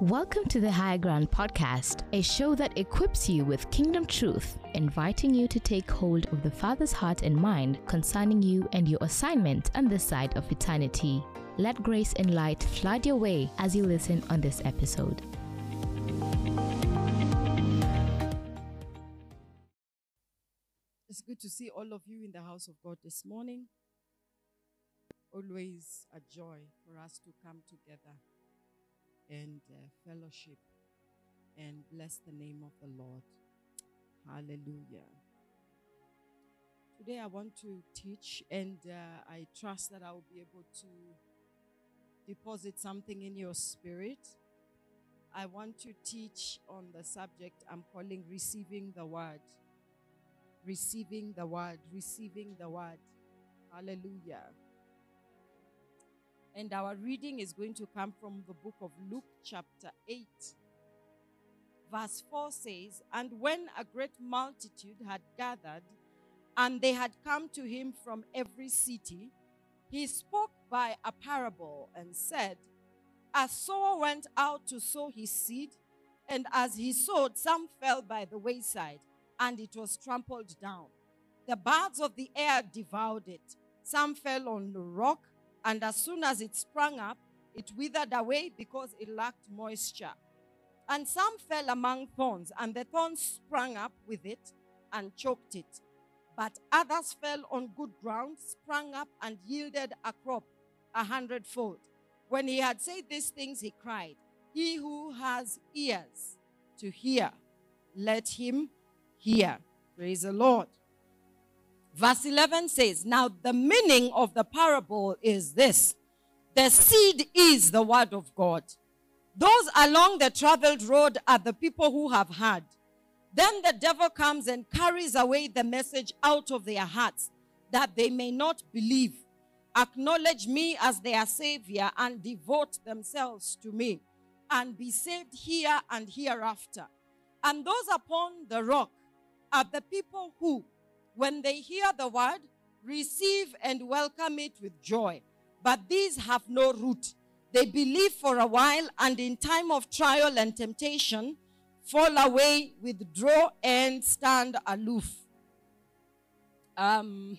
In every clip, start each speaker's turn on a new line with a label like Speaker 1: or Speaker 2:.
Speaker 1: Welcome to the Higher Ground Podcast, a show that equips you with kingdom truth, inviting you to take hold of the Father's heart and mind concerning you and your assignment on this side of eternity. Let grace and light flood your way as you listen on this episode.
Speaker 2: It's good to see all of you in the house of God this morning. Always a joy for us to come together and uh, fellowship and bless the name of the Lord. Hallelujah. Today I want to teach, and uh, I trust that I will be able to deposit something in your spirit. I want to teach on the subject I'm calling receiving the word. Receiving the word, receiving the word. Hallelujah. And our reading is going to come from the book of Luke, chapter 8. Verse 4 says, And when a great multitude had gathered, and they had come to him from every city, he spoke by a parable and said, A sower went out to sow his seed, and as he sowed, some fell by the wayside, and it was trampled down. The birds of the air devoured it. Some fell on the rock and as soon as it sprang up, it withered away because it lacked moisture. And some fell among thorns, and the thorns sprang up with it and choked it. But others fell on good ground, sprang up, and yielded a crop a hundredfold. When he had said these things, he cried, He who has ears to hear, let him hear. Praise the Lord. Verse 11 says, Now the meaning of the parable is this the seed is the word of God. Those along the traveled road are the people who have heard. Then the devil comes and carries away the message out of their hearts that they may not believe, acknowledge me as their savior, and devote themselves to me, and be saved here and hereafter. And those upon the rock are the people who, when they hear the word, receive and welcome it with joy. But these have no root. They believe for a while, and in time of trial and temptation, fall away, withdraw, and stand aloof. Um,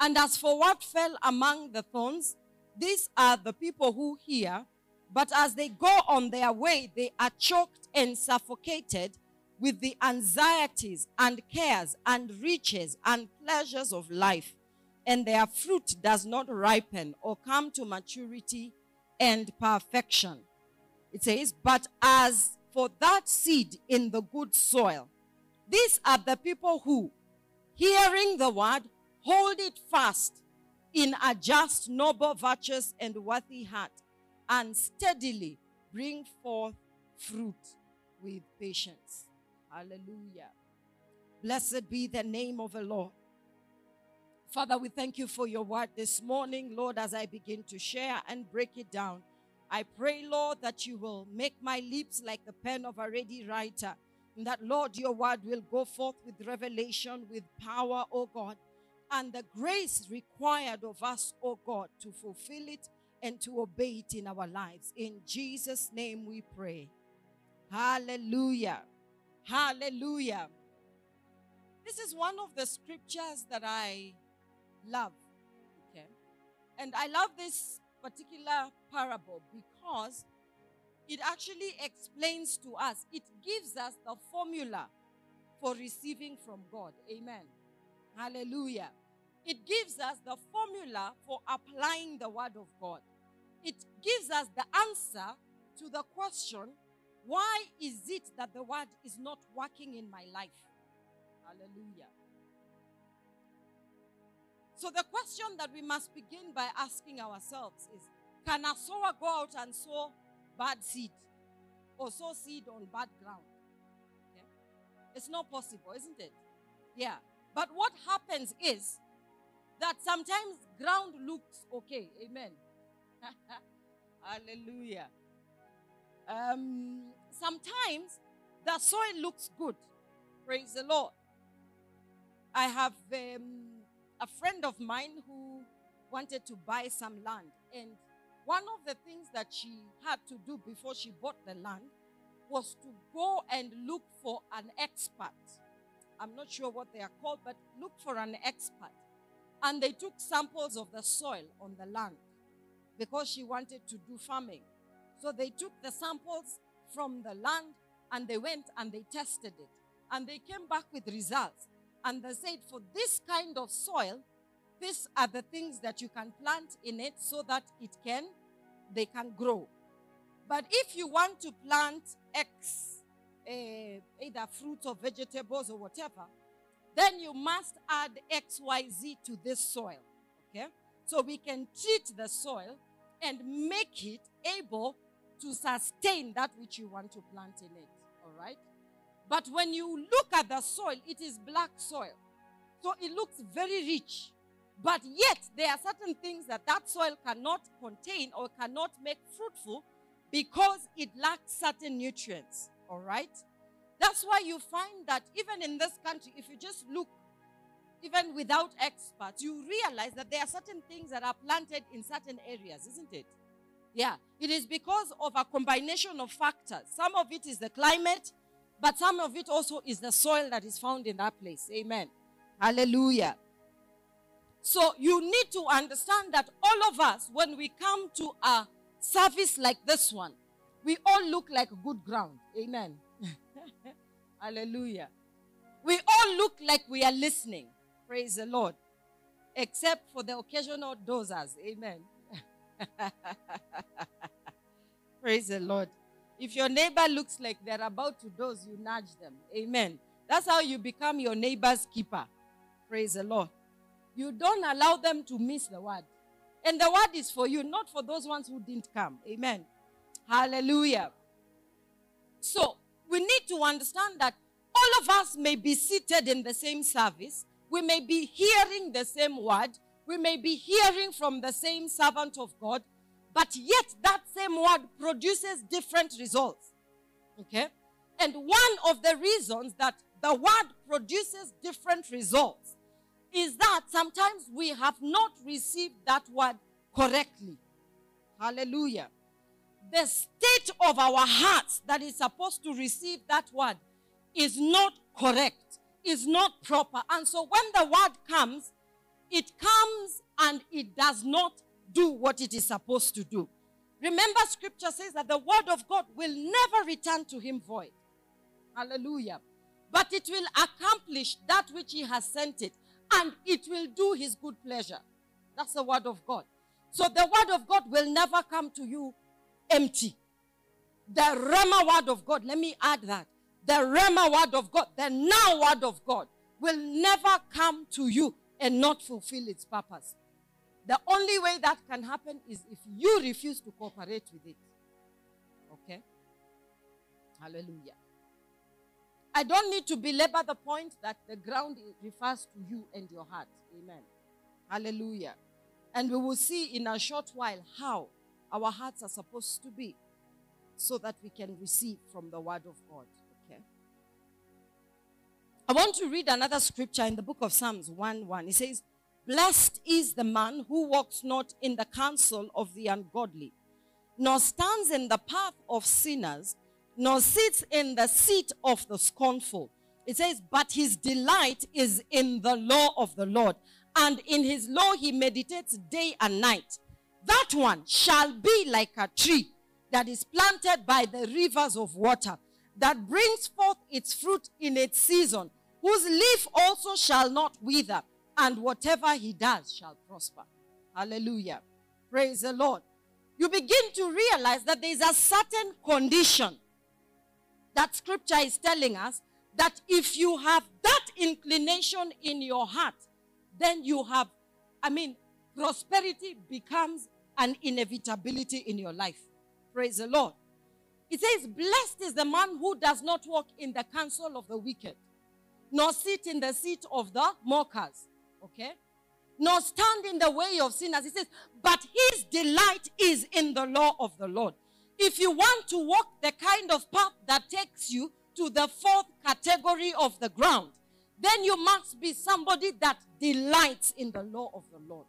Speaker 2: and as for what fell among the thorns, these are the people who hear, but as they go on their way, they are choked and suffocated with the anxieties and cares and riches and pleasures of life, and their fruit does not ripen or come to maturity and perfection. It says, But as for that seed in the good soil, these are the people who, hearing the word, hold it fast in a just, noble, virtuous, and worthy heart, and steadily bring forth fruit with patience. Hallelujah. Blessed be the name of the Lord. Father, we thank you for your word this morning, Lord, as I begin to share and break it down. I pray, Lord, that you will make my lips like the pen of a ready writer, and that, Lord, your word will go forth with revelation, with power, O God, and the grace required of us, O God, to fulfill it and to obey it in our lives. In Jesus' name we pray. Hallelujah. Hallelujah. This is one of the scriptures that I love. Okay. And I love this particular parable because it actually explains to us, it gives us the formula for receiving from God. Amen. Hallelujah. It gives us the formula for applying the word of God. It gives us the answer to the question why is it that the word is not working in my life? Hallelujah. So, the question that we must begin by asking ourselves is Can a sower go out and sow bad seed or sow seed on bad ground? Okay? It's not possible, isn't it? Yeah. But what happens is that sometimes ground looks okay. Amen. Hallelujah. Um, sometimes the soil looks good. Praise the Lord. I have um, a friend of mine who wanted to buy some land, and one of the things that she had to do before she bought the land was to go and look for an expert. I'm not sure what they are called, but look for an expert. And they took samples of the soil on the land because she wanted to do farming. So they took the samples from the land and they went and they tested it. And they came back with results. And they said, for this kind of soil, these are the things that you can plant in it so that it can, they can grow. But if you want to plant X, uh, either fruits or vegetables or whatever, then you must add XYZ to this soil. Okay? So we can treat the soil and make it able to sustain that which you want to plant in it. All right? But when you look at the soil, it is black soil. So it looks very rich. But yet, there are certain things that that soil cannot contain or cannot make fruitful because it lacks certain nutrients. All right? That's why you find that even in this country, if you just look, even without experts, you realize that there are certain things that are planted in certain areas, isn't it? Yeah. It is because of a combination of factors. Some of it is the climate, but some of it also is the soil that is found in that place. Amen. Hallelujah. So you need to understand that all of us, when we come to a service like this one, we all look like good ground. Amen. Hallelujah. We all look like we are listening. Praise the Lord. Except for the occasional dozers. Amen. Praise the Lord. If your neighbor looks like they're about to doze, you nudge them. Amen. That's how you become your neighbor's keeper. Praise the Lord. You don't allow them to miss the word. And the word is for you, not for those ones who didn't come. Amen. Hallelujah. So, we need to understand that all of us may be seated in the same service. We may be hearing the same word. We may be hearing from the same servant of God. But yet, that same word produces different results. Okay? And one of the reasons that the word produces different results is that sometimes we have not received that word correctly. Hallelujah. The state of our hearts that is supposed to receive that word is not correct, is not proper. And so when the word comes, it comes and it does not do what it is supposed to do. Remember, scripture says that the word of God will never return to him void. Hallelujah. But it will accomplish that which he has sent it and it will do his good pleasure. That's the word of God. So the word of God will never come to you empty. The Rhema word of God, let me add that. The Rhema word of God, the now word of God, will never come to you and not fulfill its purpose. The only way that can happen is if you refuse to cooperate with it. Okay? Hallelujah. I don't need to belabor the point that the ground refers to you and your heart. Amen. Hallelujah. And we will see in a short while how our hearts are supposed to be so that we can receive from the word of God. I want to read another scripture in the book of Psalms 1 1. It says, Blessed is the man who walks not in the counsel of the ungodly, nor stands in the path of sinners, nor sits in the seat of the scornful. It says, But his delight is in the law of the Lord, and in his law he meditates day and night. That one shall be like a tree that is planted by the rivers of water, that brings forth its fruit in its season, whose leaf also shall not wither, and whatever he does shall prosper. Hallelujah. Praise the Lord. You begin to realize that there is a certain condition that scripture is telling us that if you have that inclination in your heart, then you have, I mean, prosperity becomes an inevitability in your life. Praise the Lord. It says, Blessed is the man who does not walk in the counsel of the wicked, nor sit in the seat of the mockers. Okay? Nor stand in the way of sinners. It says, But his delight is in the law of the Lord. If you want to walk the kind of path that takes you to the fourth category of the ground, then you must be somebody that delights in the law of the Lord.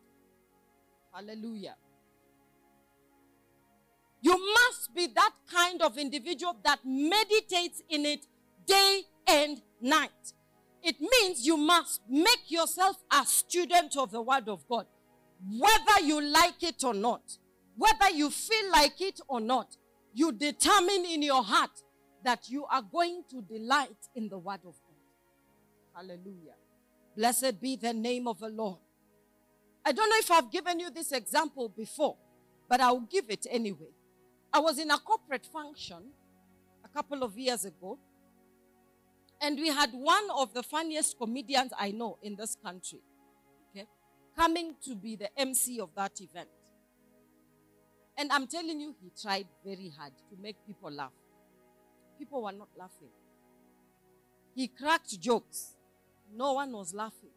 Speaker 2: Hallelujah. Be that kind of individual that meditates in it day and night. It means you must make yourself a student of the Word of God, whether you like it or not, whether you feel like it or not. You determine in your heart that you are going to delight in the Word of God. Hallelujah. Blessed be the name of the Lord. I don't know if I've given you this example before, but I'll give it anyway. I was in a corporate function a couple of years ago, and we had one of the funniest comedians I know in this country, okay, coming to be the MC of that event. And I'm telling you, he tried very hard to make people laugh. People were not laughing. He cracked jokes. No one was laughing.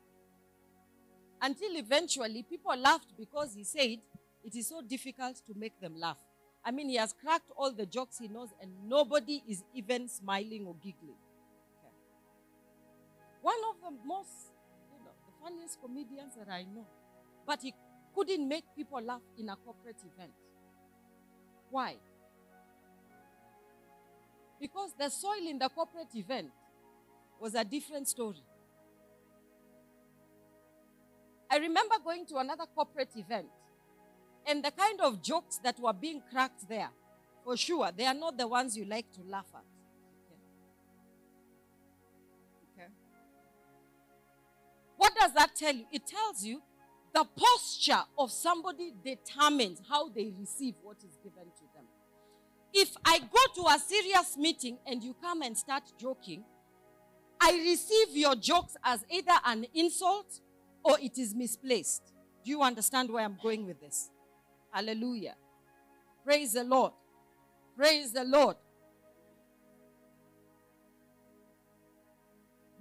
Speaker 2: Until eventually, people laughed because he said it is so difficult to make them laugh. I mean, he has cracked all the jokes he knows, and nobody is even smiling or giggling. Okay. One of the most, you know, the funniest comedians that I know. But he couldn't make people laugh in a corporate event. Why? Because the soil in the corporate event was a different story. I remember going to another corporate event, and the kind of jokes that were being cracked there, for sure, they are not the ones you like to laugh at. Okay. What does that tell you? It tells you the posture of somebody determines how they receive what is given to them. If I go to a serious meeting and you come and start joking, I receive your jokes as either an insult or it is misplaced. Do you understand where I'm going with this? Hallelujah. Praise the Lord. Praise the Lord.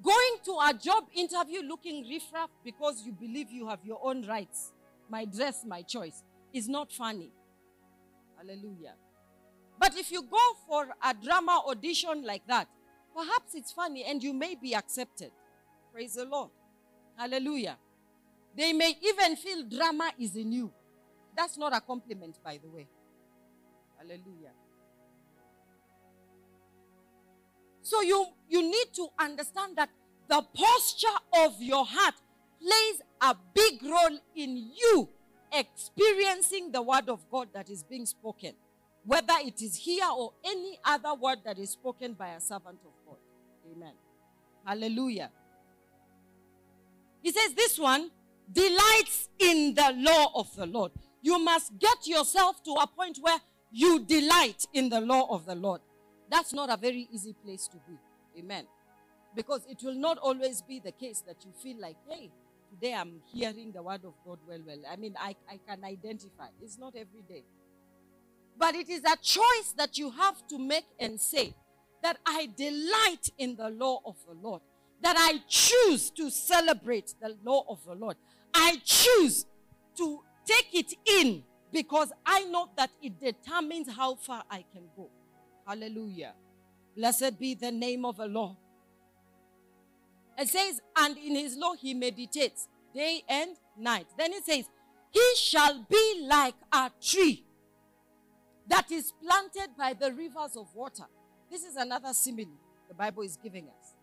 Speaker 2: Going to a job interview looking riffraff because you believe you have your own rights, my dress, my choice, is not funny. Hallelujah. But if you go for a drama audition like that, perhaps it's funny and you may be accepted. Praise the Lord. Hallelujah. They may even feel drama is in you. That's not a compliment, by the way. Hallelujah. So you, you need to understand that the posture of your heart plays a big role in you experiencing the word of God that is being spoken, whether it is here or any other word that is spoken by a servant of God. Amen. Hallelujah. He says this one delights in the law of the Lord. You must get yourself to a point where you delight in the law of the Lord. That's not a very easy place to be. Amen. Because it will not always be the case that you feel like, hey, today I'm hearing the word of God well, well. I mean, I, I can identify. It's not every day. But it is a choice that you have to make and say that I delight in the law of the Lord. That I choose to celebrate the law of the Lord. I choose to take it in because I know that it determines how far I can go. Hallelujah. Blessed be the name of the Lord. It says, and in his law he meditates day and night. Then it says, he shall be like a tree that is planted by the rivers of water. This is another simile the Bible is giving us.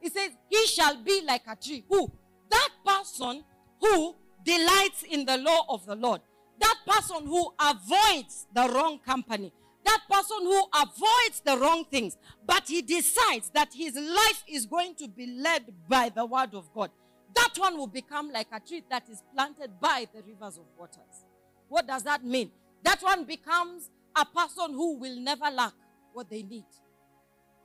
Speaker 2: It says, he shall be like a tree. Who? That person who delights in the law of the Lord. That person who avoids the wrong company. That person who avoids the wrong things. But he decides that his life is going to be led by the word of God. That one will become like a tree that is planted by the rivers of waters. What does that mean? That one becomes a person who will never lack what they need.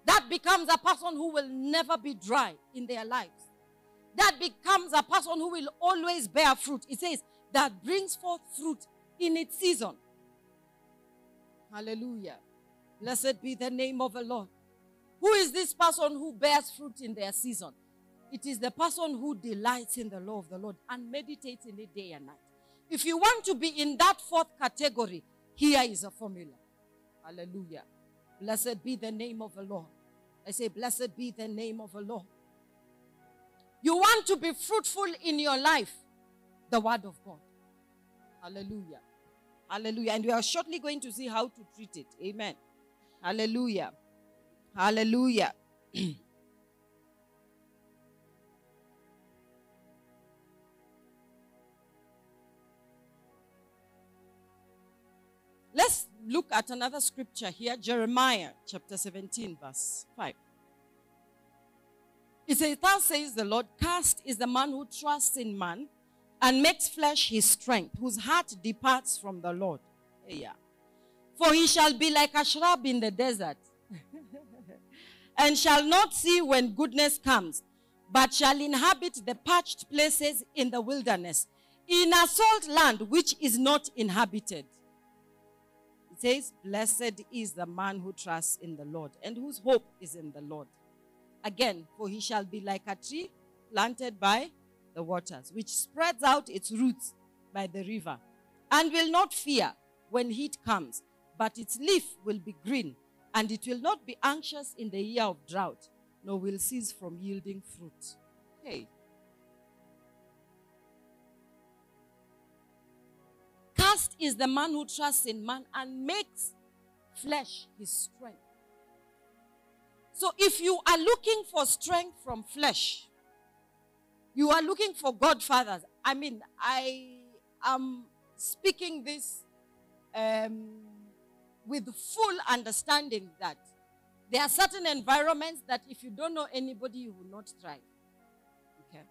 Speaker 2: That becomes a person who will never be dry in their lives that becomes a person who will always bear fruit. It says, that brings forth fruit in its season. Hallelujah. Blessed be the name of the Lord. Who is this person who bears fruit in their season? It is the person who delights in the law of the Lord and meditates in it day and night. If you want to be in that fourth category, here is a formula. Hallelujah. Blessed be the name of the Lord. I say, Blessed be the name of the Lord. You want to be fruitful in your life, the word of God. Hallelujah. Hallelujah. And we are shortly going to see how to treat it. Amen. Hallelujah. Hallelujah. Let's look at another scripture here Jeremiah chapter 17, verse 5. It says, Thus says the Lord, Cast is the man who trusts in man and makes flesh his strength, whose heart departs from the Lord. Yeah. For he shall be like a shrub in the desert, and shall not see when goodness comes, but shall inhabit the parched places in the wilderness, in a salt land which is not inhabited. It says, Blessed is the man who trusts in the Lord, and whose hope is in the Lord. Again, for he shall be like a tree planted by the waters, which spreads out its roots by the river, and will not fear when heat comes, but its leaf will be green, and it will not be anxious in the year of drought, nor will cease from yielding fruit. Hey. Cast is the man who trusts in man and makes flesh his strength. So if you are looking for strength from flesh, you are looking for godfathers. I mean, I am speaking this um, with full understanding that there are certain environments that if you don't know anybody, you will not thrive. Okay.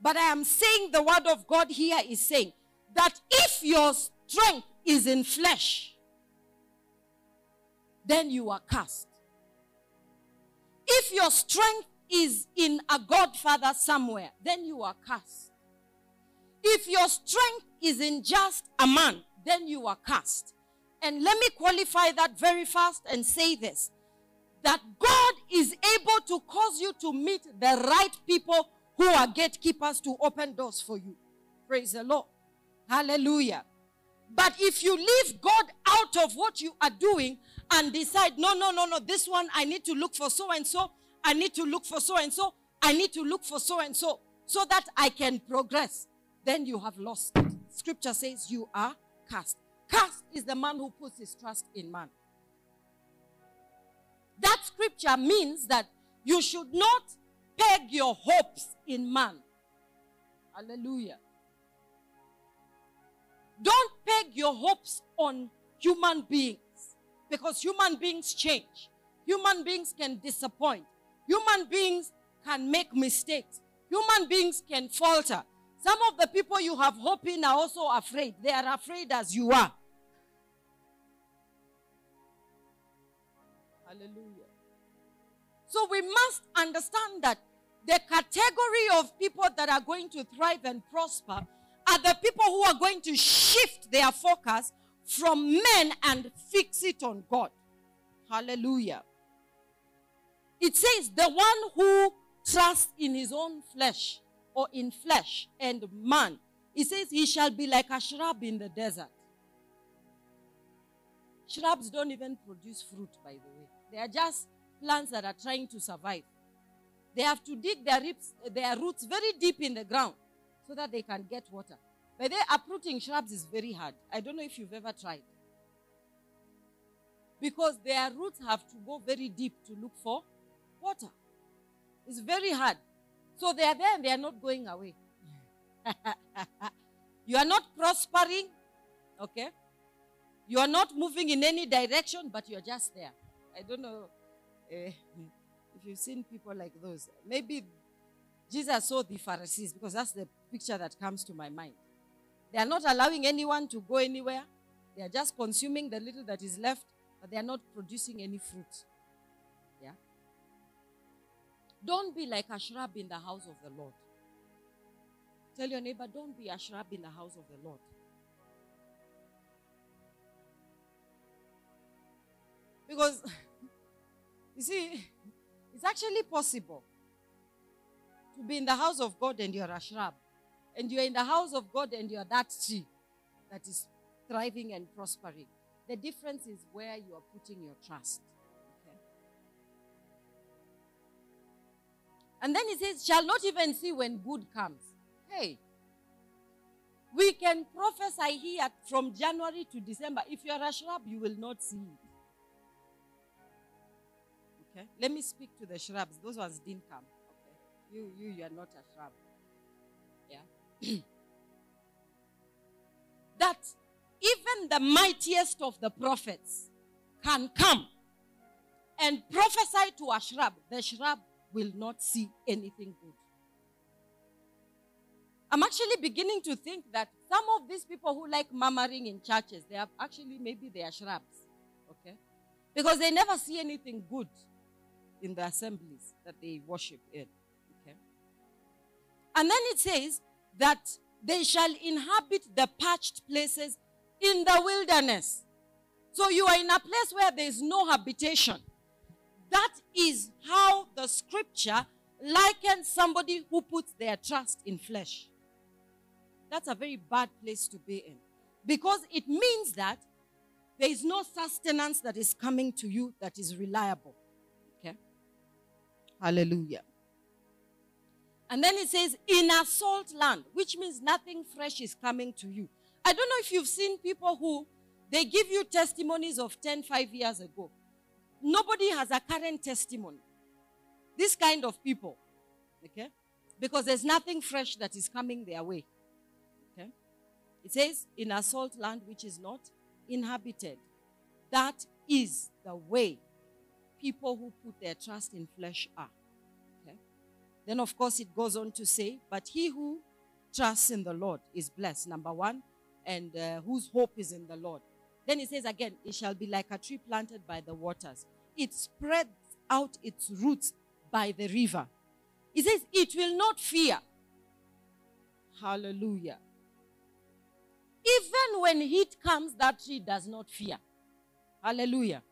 Speaker 2: But I am saying the word of God here is saying that if your strength is in flesh, then you are cast. If your strength is in a godfather somewhere, then you are cursed. If your strength is in just a man, then you are cursed. And let me qualify that very fast and say this that God is able to cause you to meet the right people who are gatekeepers to open doors for you. Praise the Lord. Hallelujah. But if you leave God out of what you are doing and decide, no, no, no, no, this one I need to look for so and so, I need to look for so and so, I need to look for so and so, so that I can progress, then you have lost it. Scripture says you are cast. Cast is the man who puts his trust in man. That scripture means that you should not peg your hopes in man. Hallelujah. Don't peg your hopes on human beings because human beings change. Human beings can disappoint. Human beings can make mistakes. Human beings can falter. Some of the people you have hope in are also afraid. They are afraid as you are. Hallelujah. So we must understand that the category of people that are going to thrive and prosper are the people who are going to shift their focus from men and fix it on God. Hallelujah. It says, the one who trusts in his own flesh or in flesh and man, it says, he shall be like a shrub in the desert. Shrubs don't even produce fruit, by the way. They are just plants that are trying to survive. They have to dig their, their roots very deep in the ground so that they can get water. But they uprooting shrubs is very hard. I don't know if you've ever tried. Because their roots have to go very deep to look for water. It's very hard. So they are there and they are not going away. you are not prospering, okay? You are not moving in any direction, but you are just there. I don't know uh, if you've seen people like those. Maybe Jesus saw the Pharisees because that's the picture that comes to my mind. They are not allowing anyone to go anywhere. They are just consuming the little that is left, but they are not producing any fruit. Yeah? Don't be like a shrub in the house of the Lord. Tell your neighbor, don't be a shrub in the house of the Lord. Because, you see, it's actually possible to be in the house of God and you're a shrub. And you're in the house of God and you're that tree that is thriving and prospering. The difference is where you are putting your trust. Okay? And then he says, shall not even see when good comes. Hey. We can prophesy here from January to December. If you are a shrub, you will not see it. Okay? Let me speak to the shrubs. Those ones didn't come. Okay? You, you, you are not a shrub. That even the mightiest of the prophets can come and prophesy to a shrub, the shrub will not see anything good. I'm actually beginning to think that some of these people who like murmuring in churches, they are actually maybe they are shrubs. Okay? Because they never see anything good in the assemblies that they worship in. Okay? And then it says that they shall inhabit the parched places in the wilderness. So you are in a place where there is no habitation. That is how the scripture likens somebody who puts their trust in flesh. That's a very bad place to be in. Because it means that there is no sustenance that is coming to you that is reliable. Okay? Hallelujah. And then it says, in a salt land, which means nothing fresh is coming to you. I don't know if you've seen people who they give you testimonies of 10, 5 years ago. Nobody has a current testimony. This kind of people. Okay? Because there's nothing fresh that is coming their way. Okay? It says, in a salt land which is not inhabited. That is the way people who put their trust in flesh are. Then, of course, it goes on to say, But he who trusts in the Lord is blessed, number one, and uh, whose hope is in the Lord. Then it says again, It shall be like a tree planted by the waters. It spreads out its roots by the river. It says, It will not fear. Hallelujah. Even when heat comes, that tree does not fear. Hallelujah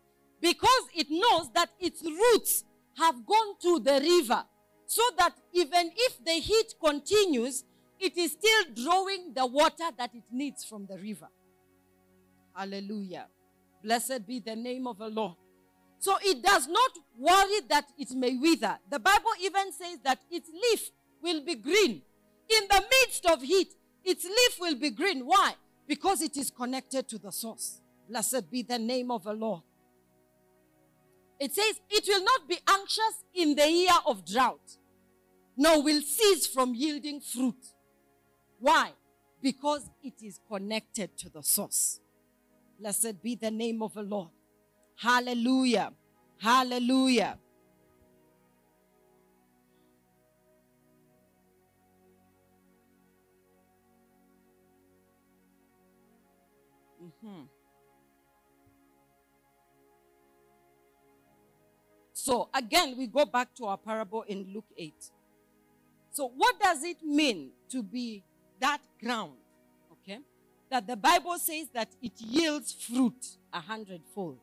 Speaker 2: because it knows that its roots have gone to the river. So that even if the heat continues, it is still drawing the water that it needs from the river. Hallelujah. Blessed be the name of the Lord. So it does not worry that it may wither. The Bible even says that its leaf will be green. In the midst of heat, its leaf will be green. Why? Because it is connected to the source. Blessed be the name of the Lord. It says, It will not be anxious in the year of drought, nor will cease from yielding fruit. Why? Because it is connected to the source. Blessed be the name of the Lord. Hallelujah. Hallelujah. Mm-hmm. So again, we go back to our parable in Luke 8. So, what does it mean to be that ground? Okay? That the Bible says that it yields fruit a hundredfold.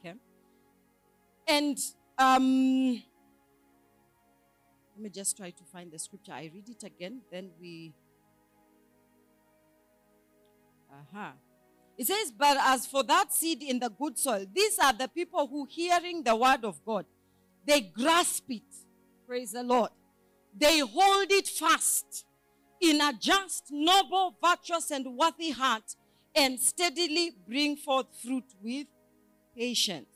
Speaker 2: Okay? And um, let me just try to find the scripture. I read it again, then we. Aha. Uh-huh. It says, But as for that seed in the good soil, these are the people who, hearing the word of God, they grasp it. Praise the Lord. They hold it fast in a just, noble, virtuous, and worthy heart and steadily bring forth fruit with patience.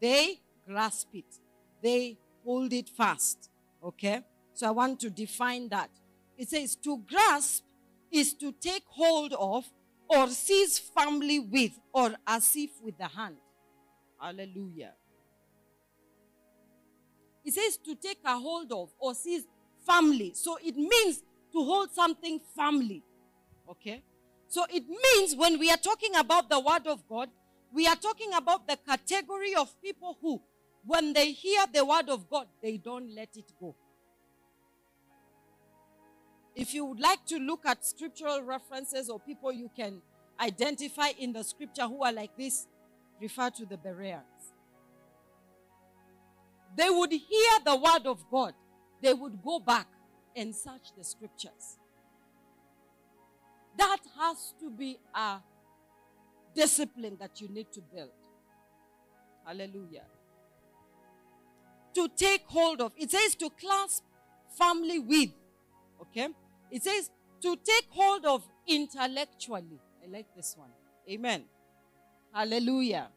Speaker 2: They grasp it, they hold it fast. Okay? So I want to define that. It says to grasp is to take hold of or seize firmly with or as if with the hand. Hallelujah. It says to take a hold of or seize firmly. So it means to hold something firmly. Okay? So it means when we are talking about the word of God, we are talking about the category of people who, when they hear the word of God, they don't let it go. If you would like to look at scriptural references or people you can identify in the scripture who are like this, refer to the Bereans. They would hear the word of God, they would go back and search the scriptures. That has to be a discipline that you need to build. Hallelujah. To take hold of. It says to clasp firmly with. Okay? It says to take hold of intellectually. I like this one. Amen. Hallelujah.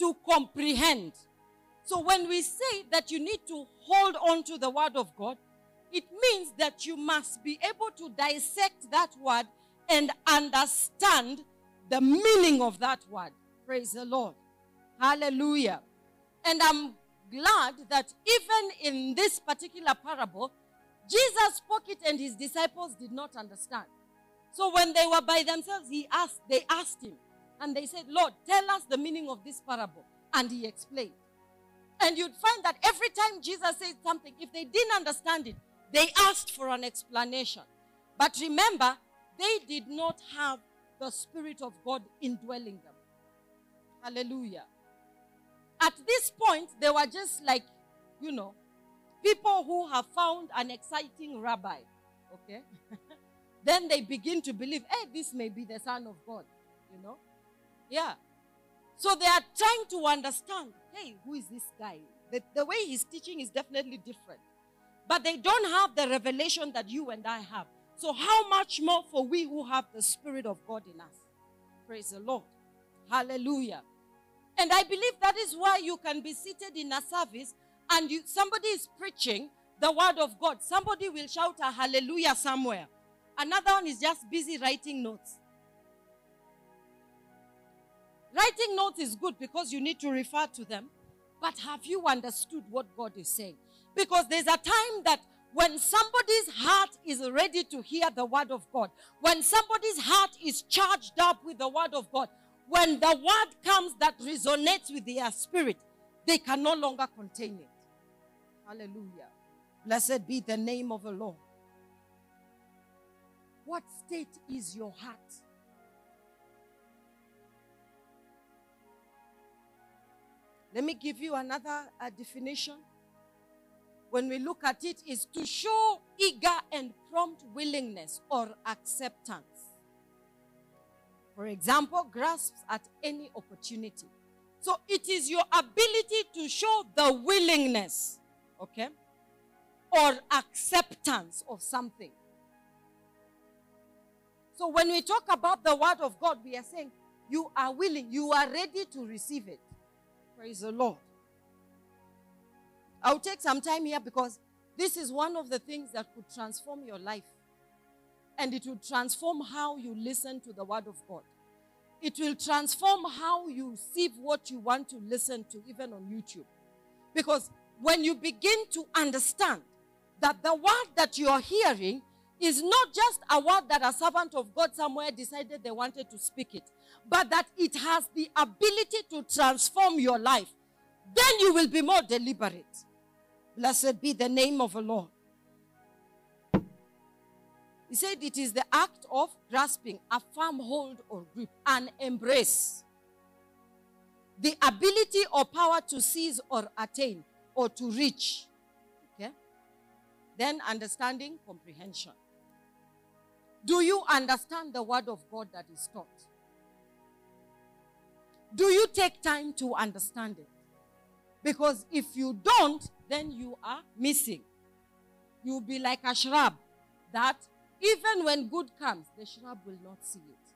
Speaker 2: To comprehend. So when we say that you need to hold on to the word of God, it means that you must be able to dissect that word and understand the meaning of that word. Praise the Lord. Hallelujah. And I'm glad that even in this particular parable, Jesus spoke it and his disciples did not understand. So when they were by themselves, he asked, they asked him, and they said, Lord, tell us the meaning of this parable. And he explained. And you'd find that every time Jesus said something, if they didn't understand it, they asked for an explanation. But remember, they did not have the Spirit of God indwelling them. Hallelujah. At this point, they were just like, you know, people who have found an exciting rabbi. Okay? then they begin to believe, hey, this may be the Son of God. You know? Yeah. So they are trying to understand, hey, who is this guy? The, the way he's teaching is definitely different. But they don't have the revelation that you and I have. So, how much more for we who have the Spirit of God in us? Praise the Lord. Hallelujah. And I believe that is why you can be seated in a service and you, somebody is preaching the word of God. Somebody will shout a hallelujah somewhere. Another one is just busy writing notes. Writing notes is good because you need to refer to them. But have you understood what God is saying? Because there's a time that when somebody's heart is ready to hear the word of God, when somebody's heart is charged up with the word of God, when the word comes that resonates with their spirit, they can no longer contain it. Hallelujah. Blessed be the name of the Lord. What state is your heart? Let me give you another uh, definition. When we look at it, is to show eager and prompt willingness or acceptance. For example, grasps at any opportunity. So it is your ability to show the willingness, okay, or acceptance of something. So when we talk about the word of God, we are saying you are willing, you are ready to receive it. Praise the Lord. I'll take some time here because this is one of the things that could transform your life. And it will transform how you listen to the word of God. It will transform how you receive what you want to listen to, even on YouTube. Because when you begin to understand that the word that you are hearing is not just a word that a servant of God somewhere decided they wanted to speak it, but that it has the ability to transform your life, then you will be more deliberate. Blessed be the name of the Lord. He said it is the act of grasping, a firm hold or grip, an embrace. The ability or power to seize or attain or to reach. Okay? Then understanding, comprehension. Do you understand the word of God that is taught? Do you take time to understand it? Because if you don't, then you are missing. You'll be like a shrub that even when good comes, the shrub will not see it.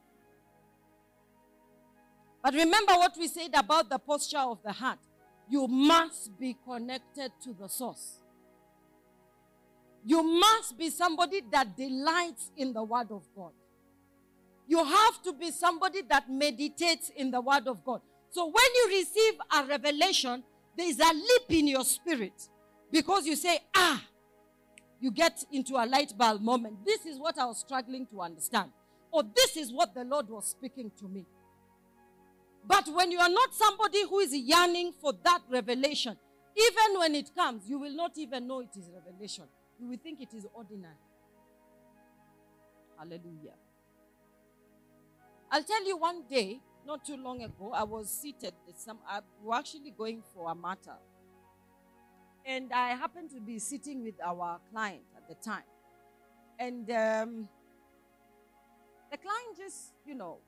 Speaker 2: But remember what we said about the posture of the heart. You must be connected to the source. You must be somebody that delights in the Word of God. You have to be somebody that meditates in the Word of God. So when you receive a revelation, there is a leap in your spirit because you say, ah, you get into a light bulb moment. This is what I was struggling to understand. Or this is what the Lord was speaking to me. But when you are not somebody who is yearning for that revelation, even when it comes, you will not even know it is revelation. You will think it is ordinary. Hallelujah. I'll tell you one day, not too long ago, I was seated. Some, I was actually going for a matter. And I happened to be sitting with our client at the time. And um, the client just, you know,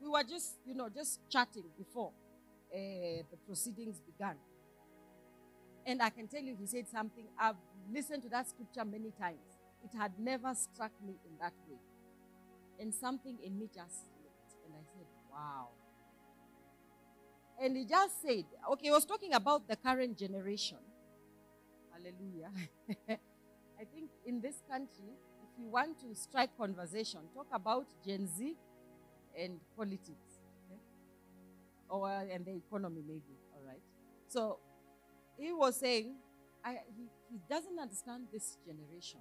Speaker 2: we were just, you know, just chatting before uh, the proceedings began. And I can tell you, he said something. I've listened to that scripture many times. It had never struck me in that way. and something in me just Wow. And he just said, okay, he was talking about the current generation. Hallelujah. I think in this country, if you want to strike conversation, talk about Gen Z and politics. Okay? Or and the economy maybe. All right. So he was saying I, he, he doesn't understand this generation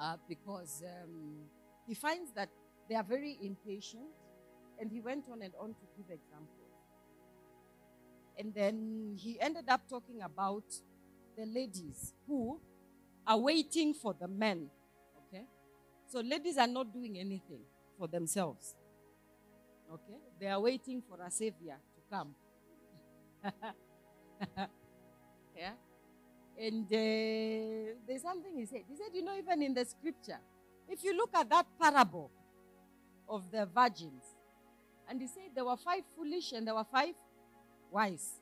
Speaker 2: uh, because um, he finds that they are very impatient, and he went on and on to give examples. And then he ended up talking about the ladies who are waiting for the men. Okay? So ladies are not doing anything for themselves. Okay? They are waiting for a savior to come. yeah? And uh, there's something he said. He said, you know, even in the scripture, if you look at that parable of the virgins, and he said there were five foolish and there were five wise.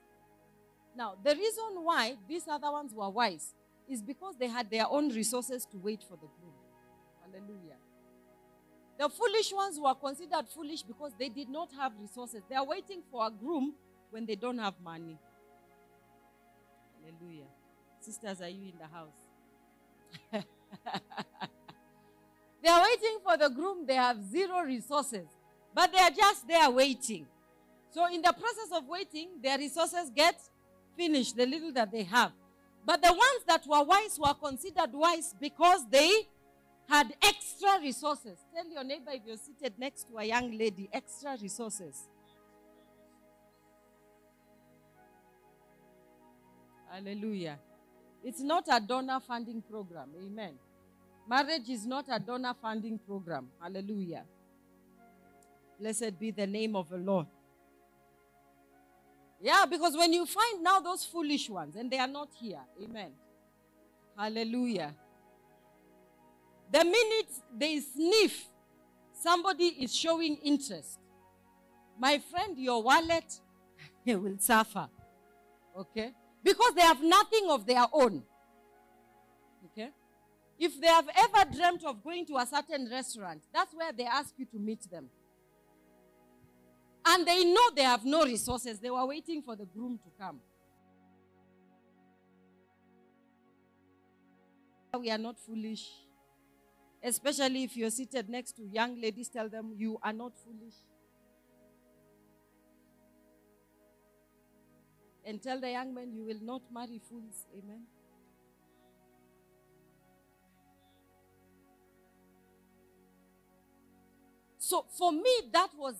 Speaker 2: Now, the reason why these other ones were wise is because they had their own resources to wait for the groom. Hallelujah. The foolish ones were considered foolish because they did not have resources. They are waiting for a groom when they don't have money. Hallelujah. Sisters, are you in the house? they are waiting for the groom. They have zero resources, but they are just there waiting. So, in the process of waiting, their resources get finished, the little that they have. But the ones that were wise were considered wise because they had extra resources. Tell your neighbor if you're seated next to a young lady, extra resources. Hallelujah. It's not a donor funding program. Amen. Marriage is not a donor funding program. Hallelujah. Blessed be the name of the Lord. Yeah, because when you find now those foolish ones and they are not here, amen. Hallelujah. The minute they sniff, somebody is showing interest. My friend, your wallet will suffer. Okay? Because they have nothing of their own. Okay? If they have ever dreamt of going to a certain restaurant, that's where they ask you to meet them. And they know they have no resources. They were waiting for the groom to come. We are not foolish. Especially if you're seated next to young ladies, tell them you are not foolish. And tell the young men you will not marry fools. Amen. So for me, that was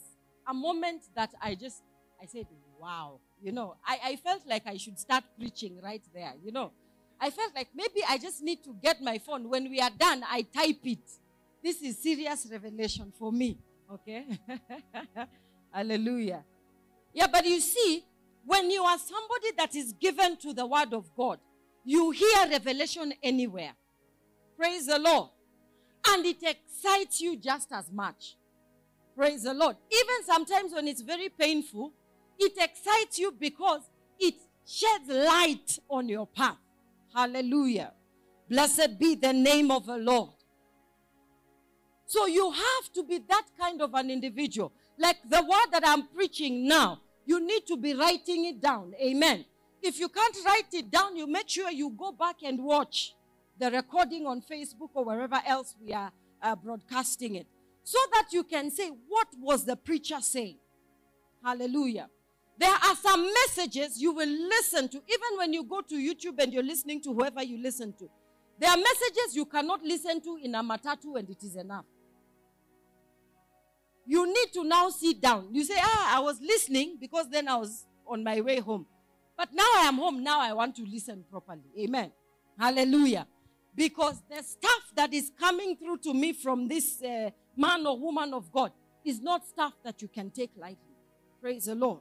Speaker 2: a moment that I just, I said, wow. You know, I, I felt like I should start preaching right there. You know, I felt like maybe I just need to get my phone. When we are done, I type it. This is serious revelation for me. Okay? Hallelujah. Yeah, but you see, when you are somebody that is given to the word of God, you hear revelation anywhere. Praise the Lord. And it excites you just as much. Praise the Lord. Even sometimes when it's very painful, it excites you because it sheds light on your path. Hallelujah. Blessed be the name of the Lord. So you have to be that kind of an individual. Like the word that I'm preaching now, you need to be writing it down. Amen. If you can't write it down, you make sure you go back and watch the recording on Facebook or wherever else we are uh, broadcasting it so that you can say, What was the preacher saying? Hallelujah. There are some messages you will listen to, even when you go to YouTube and you're listening to whoever you listen to. There are messages you cannot listen to in a matatu and it is enough. You need to now sit down. You say, Ah, I was listening because then I was on my way home. But now I am home. Now I want to listen properly. Amen. Hallelujah. Because the stuff that is coming through to me from this uh, man or woman of God is not stuff that you can take lightly. Praise the Lord.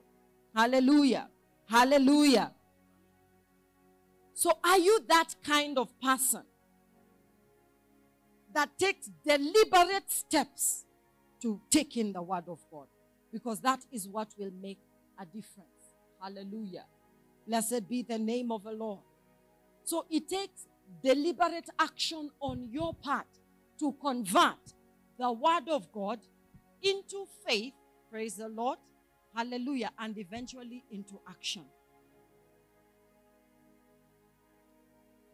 Speaker 2: Hallelujah. Hallelujah. So, are you that kind of person that takes deliberate steps to take in the word of God? Because that is what will make a difference. Hallelujah. Blessed be the name of the Lord. So, it takes deliberate action on your part to convert the word of God into faith, praise the Lord, hallelujah, and eventually into action.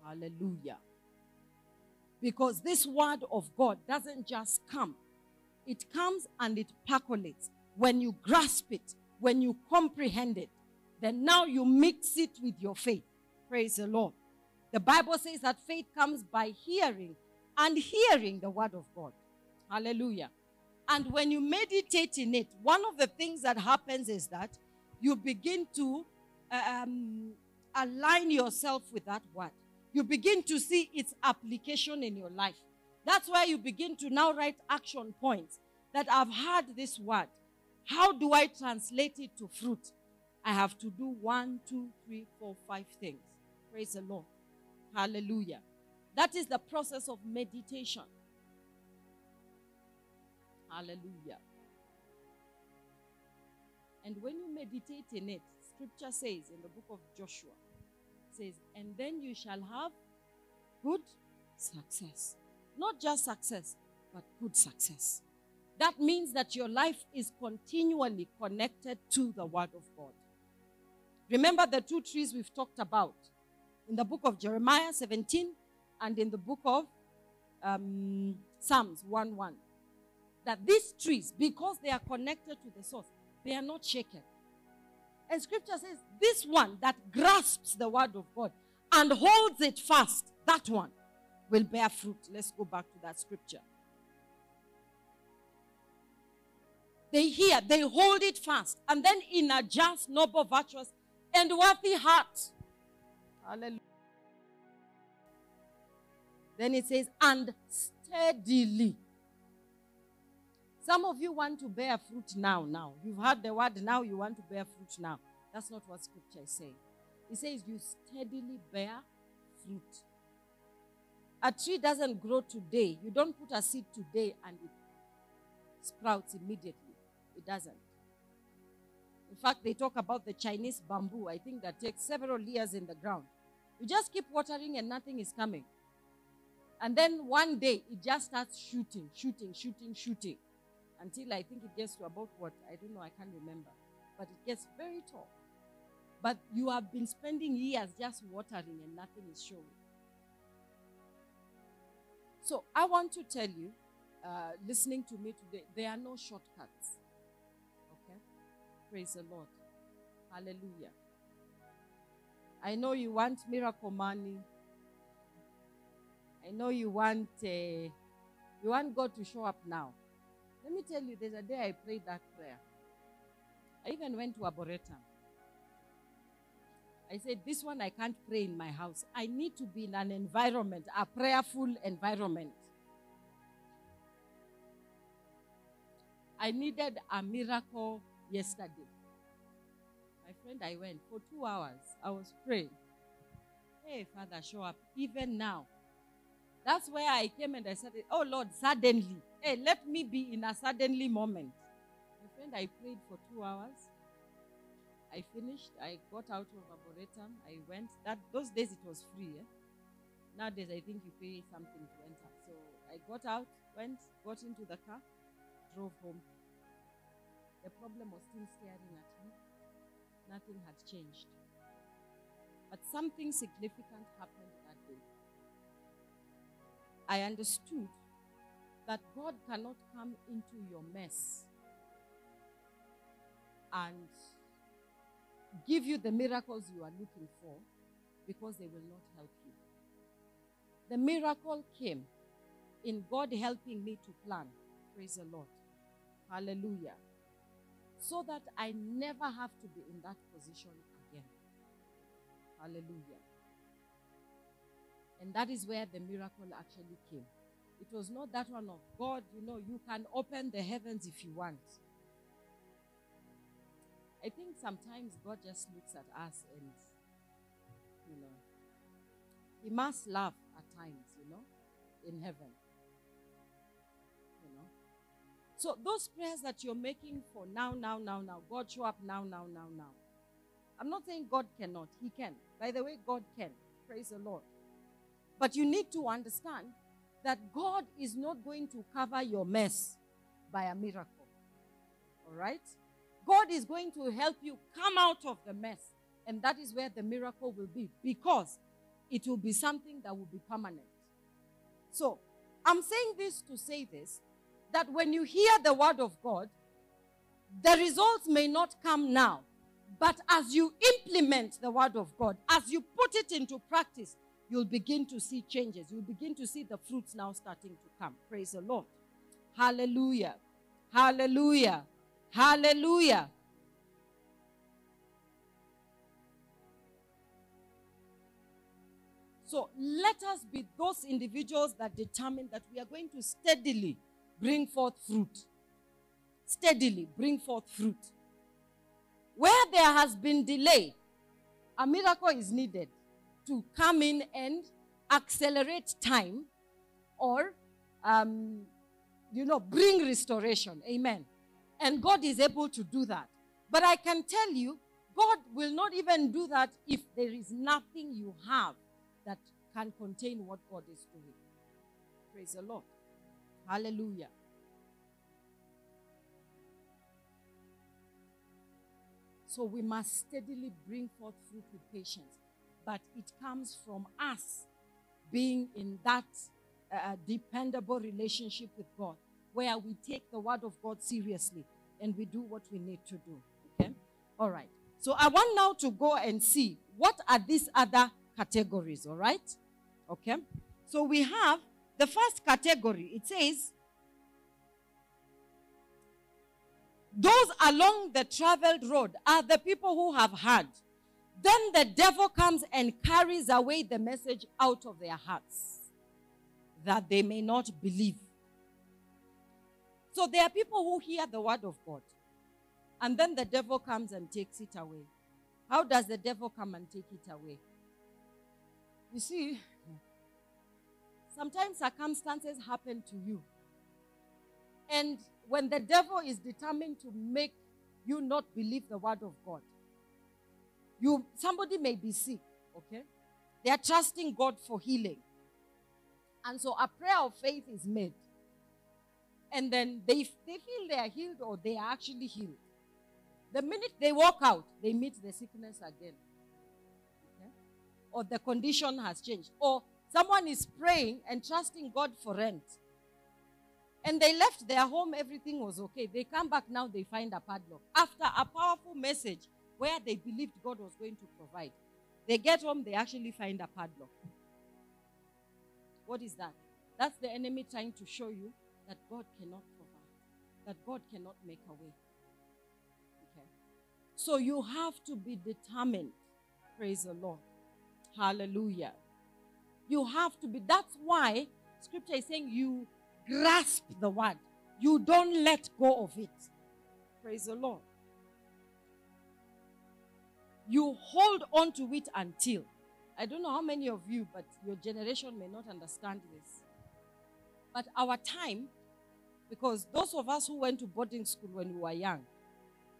Speaker 2: Hallelujah. Because this word of God doesn't just come, it comes and it percolates. When you grasp it, when you comprehend it, then now you mix it with your faith. Praise the Lord. The Bible says that faith comes by hearing and hearing the word of God. Hallelujah. And when you meditate in it, one of the things that happens is that you begin to um, align yourself with that word. You begin to see its application in your life. That's why you begin to now write action points that I've heard this word. How do I translate it to fruit? I have to do one, two, three, four, five things. Praise the Lord. Hallelujah. That is the process of meditation. Hallelujah. And when you meditate in it, scripture says in the book of Joshua, says, and then you shall have good success. Not just success, but good success. That means that your life is continually connected to the Word of God. Remember the two trees we've talked about in the book of Jeremiah 17 and in the book of um, Psalms 1 1. That these trees, because they are connected to the source, they are not shaken. And scripture says, this one that grasps the word of God and holds it fast, that one will bear fruit. Let's go back to that scripture. They hear, they hold it fast, and then in a just, noble, virtuous, and worthy heart. Hallelujah. Then it says, and steadily. Some of you want to bear fruit now, now. You've heard the word now, you want to bear fruit now. That's not what scripture is saying. It says you steadily bear fruit. A tree doesn't grow today. You don't put a seed today and it sprouts immediately. It doesn't. In fact, they talk about the Chinese bamboo. I think that takes several years in the ground. You just keep watering and nothing is coming. And then one day it just starts shooting, shooting, shooting, shooting. Until I think it gets to about what? I don't know, I can't remember. But it gets very tall. But you have been spending years just watering and nothing is showing. So I want to tell you, uh, listening to me today, there are no shortcuts. Praise the Lord. Hallelujah. I know you want miracle money. I know you want uh, you want God to show up now. Let me tell you, there's a day I prayed that prayer. I even went to Arboretum. I said, This one I can't pray in my house. I need to be in an environment, a prayerful environment. I needed a miracle yesterday. My friend, I went for two hours. I was praying. Hey, Father, show up even now. That's where I came and I said, Oh Lord, suddenly. Hey, let me be in a suddenly moment. My friend, I prayed for two hours. I finished. I got out of Arboretum. I went. That those days it was free. Eh? Nowadays I think you pay something to enter. So I got out, went, got into the car, drove home. The problem was still staring at me. Nothing had changed. But something significant happened that day. I understood that God cannot come into your mess and give you the miracles you are looking for because they will not help you. The miracle came in God helping me to plan. Praise the Lord. Hallelujah. So that I never have to be in that position again. Hallelujah. And that is where the miracle actually came. It was not that one of God, you know, you can open the heavens if you want. I think sometimes God just looks at us and, you know, He must laugh at times, you know, in heaven. So those prayers that you're making for now, now, now, now, God show up now, now, now, now. I'm not saying God cannot. He can. By the way, God can. Praise the Lord. But you need to understand that God is not going to cover your mess by a miracle. All right? God is going to help you come out of the mess. And that is where the miracle will be because it will be something that will be permanent. So, I'm saying this to say this that when you hear the word of God, the results may not come now, but as you implement the word of God, as you put it into practice, you'll begin to see changes. You'll begin to see the fruits now starting to come. Praise the Lord. Hallelujah. Hallelujah. Hallelujah. So let us be those individuals that determine that we are going to steadily bring forth fruit. Steadily bring forth fruit. Where there has been delay, a miracle is needed to come in and accelerate time or, um, you know, bring restoration. Amen. And God is able to do that. But I can tell you, God will not even do that if there is nothing you have that can contain what God is doing. Praise the Lord. Hallelujah. So we must steadily bring forth fruit with patience. But it comes from us being in that uh, dependable relationship with God where we take the word of God seriously and we do what we need to do. Okay? All right. So I want now to go and see what are these other categories, all right? Okay? So we have the first category. It says those along the traveled road are the people who have heard. Then the devil comes and carries away the message out of their hearts that they may not believe. So there are people who hear the word of God and then the devil comes and takes it away. How does the devil come and take it away? You see, sometimes circumstances happen to you. And when the devil is determined to make you not believe the word of God, you somebody may be sick, okay? They are trusting God for healing. And so a prayer of faith is made. And then they, they feel they are healed or they are actually healed. The minute they walk out, they meet the sickness again. Okay? Or the condition has changed. Or someone is praying and trusting God for rent. And they left their home, everything was okay. They come back now, they find a padlock. After a powerful message where they believed God was going to provide, they get home, they actually find a padlock. What is that? That's the enemy trying to show you that God cannot provide, that God cannot make a way. Okay. So you have to be determined. Praise the Lord. Hallelujah. You have to be. That's why scripture is saying you grasp the word, you don't let go of it. Praise the Lord. You hold on to it until. I don't know how many of you, but your generation may not understand this. But our time, because those of us who went to boarding school when we were young,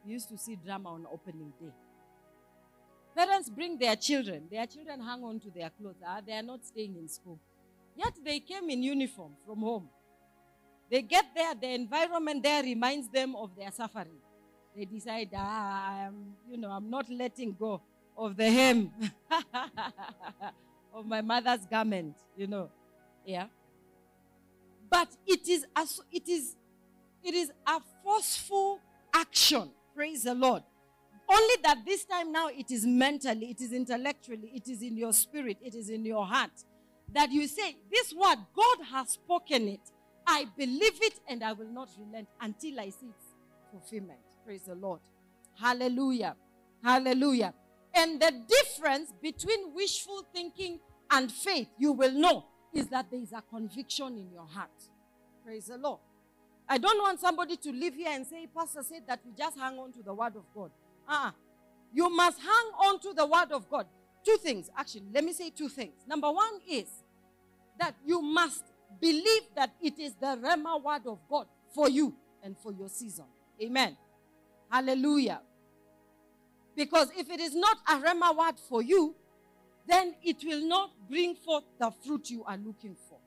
Speaker 2: we used to see drama on opening day. Parents bring their children. Their children hang on to their clothes. Ah, they are not staying in school. Yet they came in uniform from home. They get there, the environment there reminds them of their suffering. They decide, ah, I'm, you know, I'm not letting go of the hem of my mother's garment, you know. Yeah. But it is a, it is it is a forceful action. Praise the Lord. Only that this time now it is mentally, it is intellectually, it is in your spirit, it is in your heart. That you say, This word, God has spoken it. I believe it and I will not relent until I see its fulfillment. Praise the Lord. Hallelujah. Hallelujah. And the difference between wishful thinking and faith, you will know, is that there is a conviction in your heart. Praise the Lord. I don't want somebody to live here and say, Pastor said that we just hang on to the word of God. Ah, you must hang on to the word of God. Two things, actually, let me say two things. Number one is that you must believe that it is the Rhema word of God for you and for your season. Amen. Hallelujah. Because if it is not a Rhema word for you, then it will not bring forth the fruit you are looking for.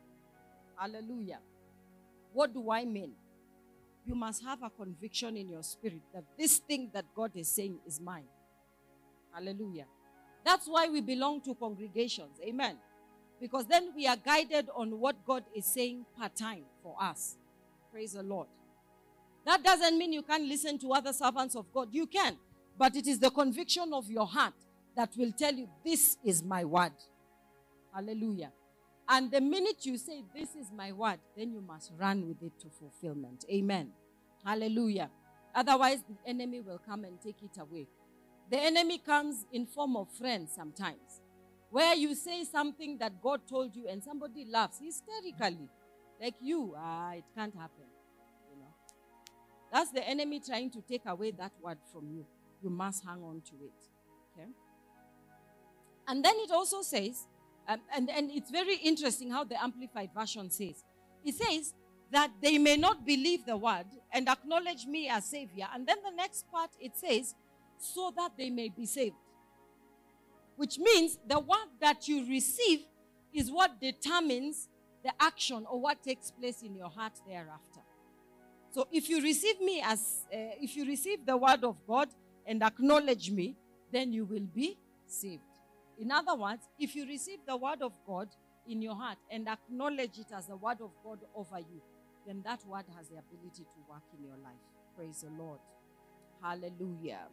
Speaker 2: Hallelujah. What do I mean? You must have a conviction in your spirit that this thing that God is saying is mine. Hallelujah. That's why we belong to congregations. Amen. Because then we are guided on what God is saying per time for us. Praise the Lord. That doesn't mean you can't listen to other servants of God. You can. But it is the conviction of your heart that will tell you, This is my word. Hallelujah. And the minute you say, This is my word, then you must run with it to fulfillment. Amen. Hallelujah. Otherwise, the enemy will come and take it away. The enemy comes in form of friends sometimes, where you say something that God told you and somebody laughs hysterically, like you, ah, it can't happen. You know, that's the enemy trying to take away that word from you. You must hang on to it. Okay. And then it also says, um, and, and it's very interesting how the Amplified Version says, it says that they may not believe the word and acknowledge me as Savior. And then the next part it says, so that they may be saved. Which means the word that you receive is what determines the action or what takes place in your heart thereafter. So if you receive me as, uh, if you receive the word of God and acknowledge me, then you will be saved. In other words, if you receive the word of God in your heart and acknowledge it as the word of God over you, then that word has the ability to work in your life. Praise the Lord. Hallelujah.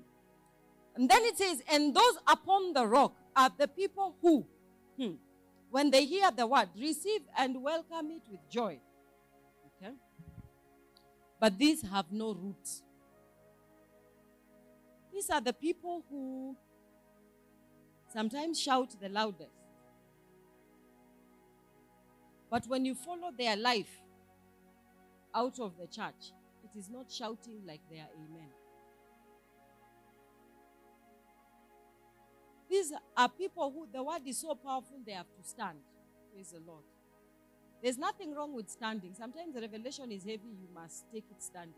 Speaker 2: And then it says, and those upon the rock are the people who, hmm, when they hear the word, receive and welcome it with joy. Okay? But these have no roots. These are the people who sometimes shout the loudest. But when you follow their life out of the church, it is not shouting like their amen. These are people who the word is so powerful they have to stand. Praise the Lord. There's nothing wrong with standing. Sometimes the revelation is heavy, you must take it standing.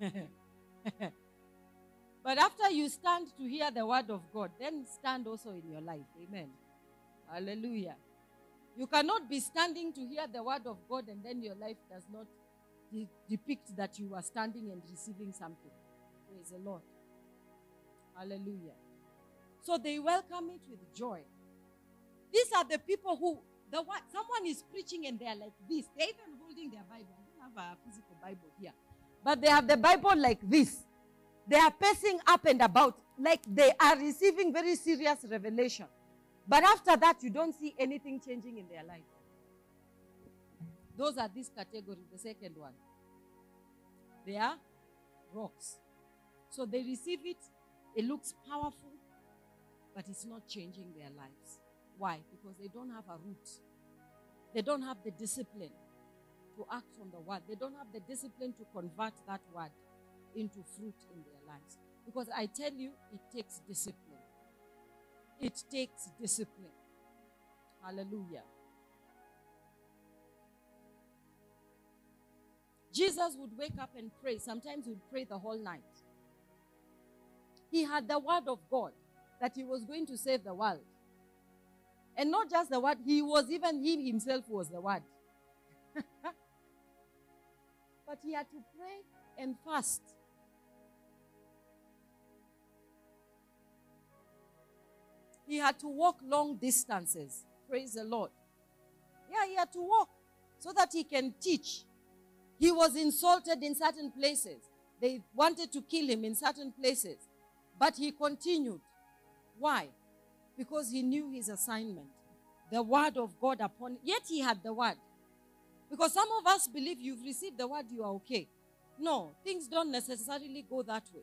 Speaker 2: Amen. but after you stand to hear the word of God, then stand also in your life. Amen. Hallelujah. You cannot be standing to hear the word of God and then your life does not de- depict that you are standing and receiving something. Praise the Lord. Hallelujah. So they welcome it with joy. These are the people who the one someone is preaching and they're like this. They're even holding their Bible. I don't have a physical Bible here. But they have the Bible like this. They are pacing up and about like they are receiving very serious revelation. But after that, you don't see anything changing in their life. Those are this category, the second one. They are rocks. So they receive it, it looks powerful, but it's not changing their lives. Why? Because they don't have a root. They don't have the discipline to act on the word. They don't have the discipline to convert that word into fruit in their lives. Because I tell you, it takes discipline. It takes discipline. Hallelujah. Jesus would wake up and pray. Sometimes he would pray the whole night. He had the word of God that he was going to save the world. And not just the word, he was even, he himself was the word. but he had to pray and fast. He had to walk long distances. Praise the Lord. Yeah, he had to walk so that he can teach. He was insulted in certain places. They wanted to kill him in certain places. But he continued. Why? Because he knew his assignment. The word of God upon yet he had the word. Because some of us believe you've received the word, you are okay. No, things don't necessarily go that way.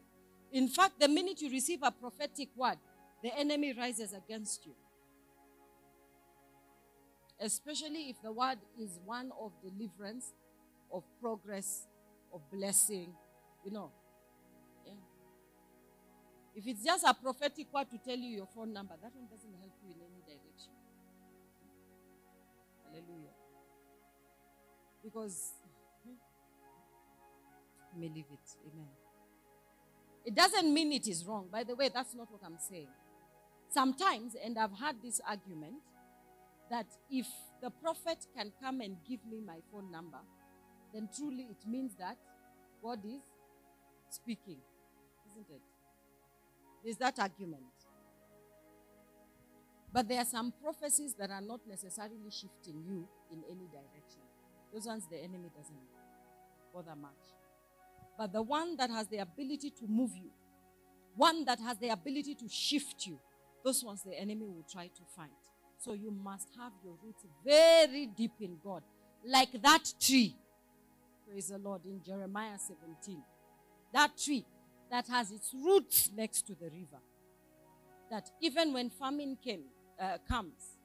Speaker 2: In fact, the minute you receive a prophetic word, the enemy rises against you. Especially if the word is one of deliverance, of progress, of blessing, you know. Yeah. If it's just a prophetic word to tell you your phone number, that one doesn't help you in any direction. Hallelujah. Because, hmm, let me leave it. Amen. It doesn't mean it is wrong. By the way, that's not what I'm saying. Sometimes, and I've had this argument, that if the prophet can come and give me my phone number, then truly it means that God is speaking, isn't it? There's that argument. But there are some prophecies that are not necessarily shifting you in any direction. Those ones the enemy doesn't bother much. But the one that has the ability to move you, one that has the ability to shift you, those ones the enemy will try to find. So you must have your roots very deep in God. Like that tree. Praise the Lord in Jeremiah 17. That tree that has its roots next to the river. That even when famine came, uh, comes,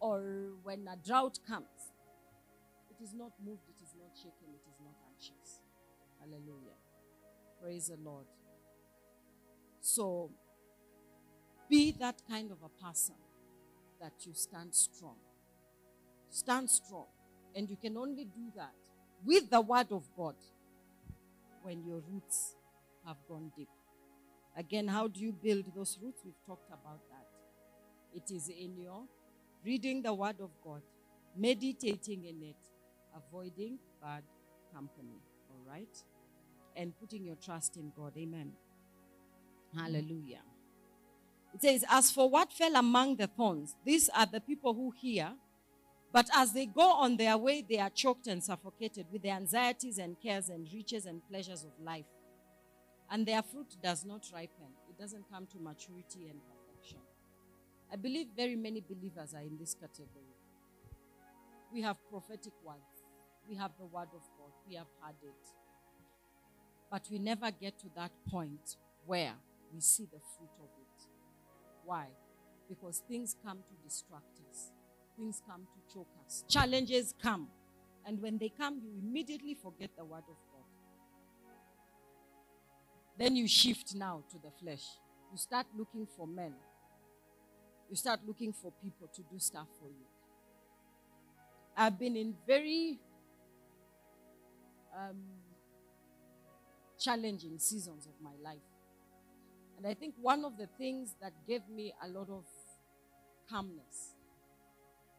Speaker 2: or when a drought comes, it is not moved, it is not shaken, it is not anxious. Hallelujah. Praise the Lord. So, be that kind of a person that you stand strong. Stand strong. And you can only do that with the Word of God when your roots have gone deep. Again, how do you build those roots? We've talked about that. It is in your reading the Word of God, meditating in it, avoiding bad company. All right? And putting your trust in God. Amen. Hallelujah. It says, As for what fell among the thorns, these are the people who hear, but as they go on their way, they are choked and suffocated with the anxieties and cares and riches and pleasures of life. And their fruit does not ripen, it doesn't come to maturity and perfection. I believe very many believers are in this category. We have prophetic words, we have the word of God, we have heard it. But we never get to that point where we see the fruit of it. Why? Because things come to distract us, things come to choke us, challenges come. And when they come, you immediately forget the word of God. Then you shift now to the flesh. You start looking for men. You start looking for people to do stuff for you. I've been in very um, challenging seasons of my life. And I think one of the things that gave me a lot of calmness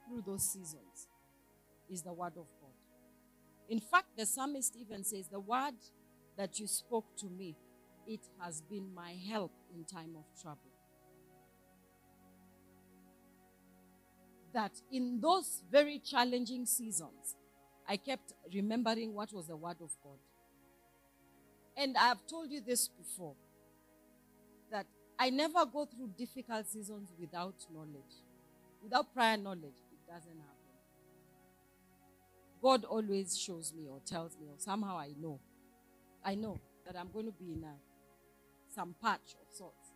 Speaker 2: through those seasons is the word of God. In fact, the psalmist even says, The word that you spoke to me, it has been my help in time of trouble. That in those very challenging seasons, I kept remembering what was the word of God. And I have told you this before I never go through difficult seasons without knowledge. Without prior knowledge, it doesn't happen. God always shows me or tells me, or somehow I know. I know that I'm going to be in a, some patch of sorts.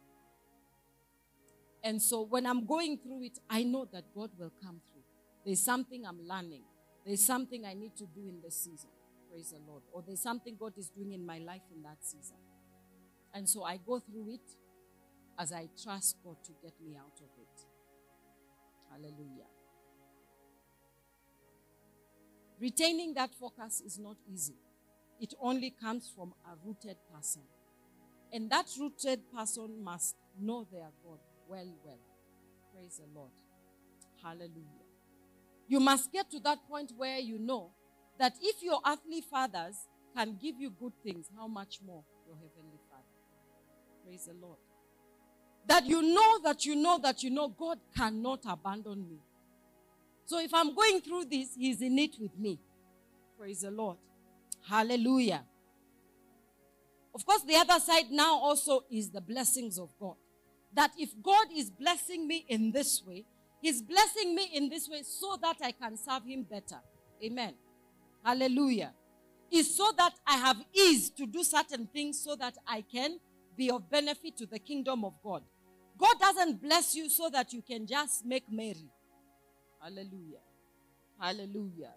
Speaker 2: And so when I'm going through it, I know that God will come through. There's something I'm learning. There's something I need to do in this season. Praise the Lord. Or there's something God is doing in my life in that season. And so I go through it as I trust God to get me out of it. Hallelujah. Retaining that focus is not easy. It only comes from a rooted person. And that rooted person must know their God well, well. Praise the Lord. Hallelujah. You must get to that point where you know that if your earthly fathers can give you good things, how much more your heavenly Father? Praise the Lord. That you know that you know that you know God cannot abandon me. So if I'm going through this, He's in it with me. Praise the Lord. Hallelujah. Of course, the other side now also is the blessings of God. That if God is blessing me in this way, He's blessing me in this way so that I can serve Him better. Amen. Hallelujah. Is so that I have ease to do certain things so that I can be of benefit to the kingdom of God. God doesn't bless you so that you can just make merry. Hallelujah. Hallelujah.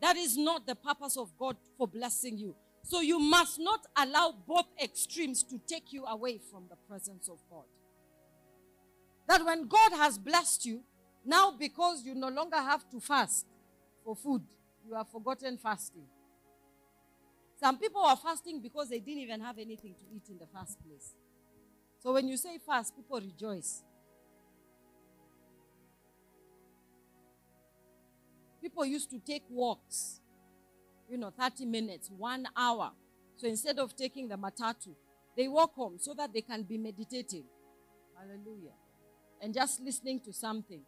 Speaker 2: That is not the purpose of God for blessing you. So you must not allow both extremes to take you away from the presence of God. That when God has blessed you, now because you no longer have to fast for food, you have forgotten fasting. Some people are fasting because they didn't even have anything to eat in the first place. So when you say fast, people rejoice. People used to take walks, you know, 30 minutes, one hour. So instead of taking the matatu, they walk home so that they can be meditating. Hallelujah. And just listening to something.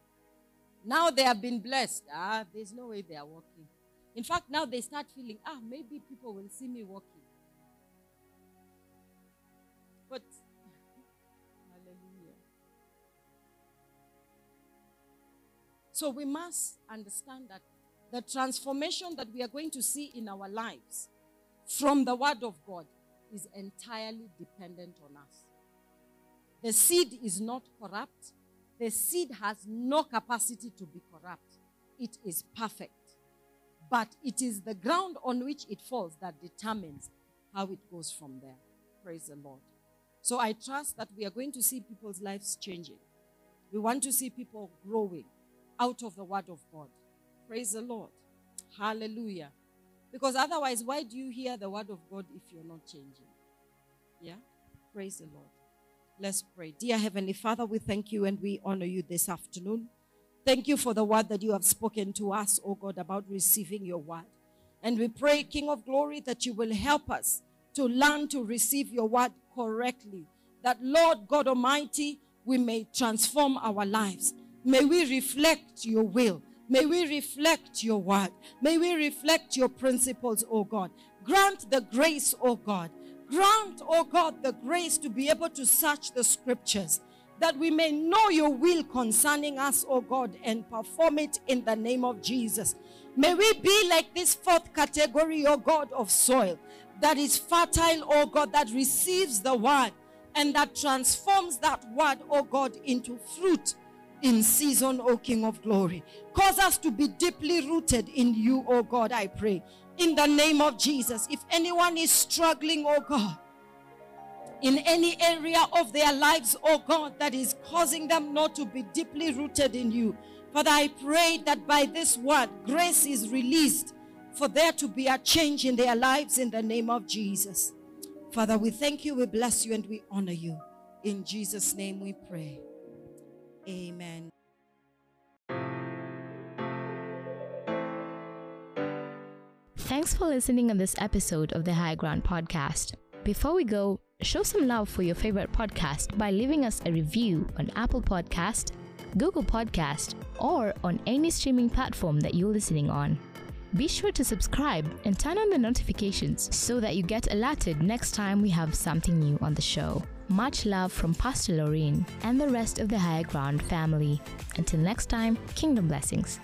Speaker 2: Now they have been blessed. Ah, there's no way they are walking. In fact, now they start feeling, ah, maybe people will see me walking. So we must understand that the transformation that we are going to see in our lives from the Word of God is entirely dependent on us. The seed is not corrupt. The seed has no capacity to be corrupt. It is perfect. But it is the ground on which it falls that determines how it goes from there. Praise the Lord. So I trust that we are going to see people's lives changing. We want to see people growing out of the Word of God. Praise the Lord. Hallelujah. Because otherwise, why do you hear the Word of God if you're not changing? Yeah? Praise the Lord. Let's pray. Dear Heavenly Father, we thank you and we honor you this afternoon. Thank you for the word that you have spoken to us, oh God, about receiving your word. And we pray, King of glory, that you will help us to learn to receive your word correctly. That, Lord God Almighty, we may transform our lives. May we reflect your will. May we reflect your word. May we reflect your principles, O God. Grant the grace, oh God. Grant, O God, the grace to be able to search the scriptures that we may know your will concerning us, O God, and perform it in the name of Jesus. May we be like this fourth category, O God, of soil that is fertile, O God, that receives the word and that transforms that word, O God, into fruit in season, O King of glory. Cause us to be deeply rooted in you, O God, I pray. In the name of Jesus. If anyone is struggling, O God, in any area of their lives, O God, that is causing them not to be deeply rooted in you. Father, I pray that by this word, grace is released for there to be a change in their lives in the name of Jesus. Father, we thank you, we bless you, and we honor you. In Jesus' name we pray. Amen.
Speaker 1: Thanks for listening on this episode of the High Ground Podcast. Before we go, show some love for your favorite podcast by leaving us a review on Apple Podcast, Google Podcast, or on any streaming platform that you're listening on. Be sure to subscribe and turn on the notifications so that you get alerted next time we have something new on the show. Much love from Pastor Laureen and the rest of the Higher Ground family. Until next time, kingdom blessings.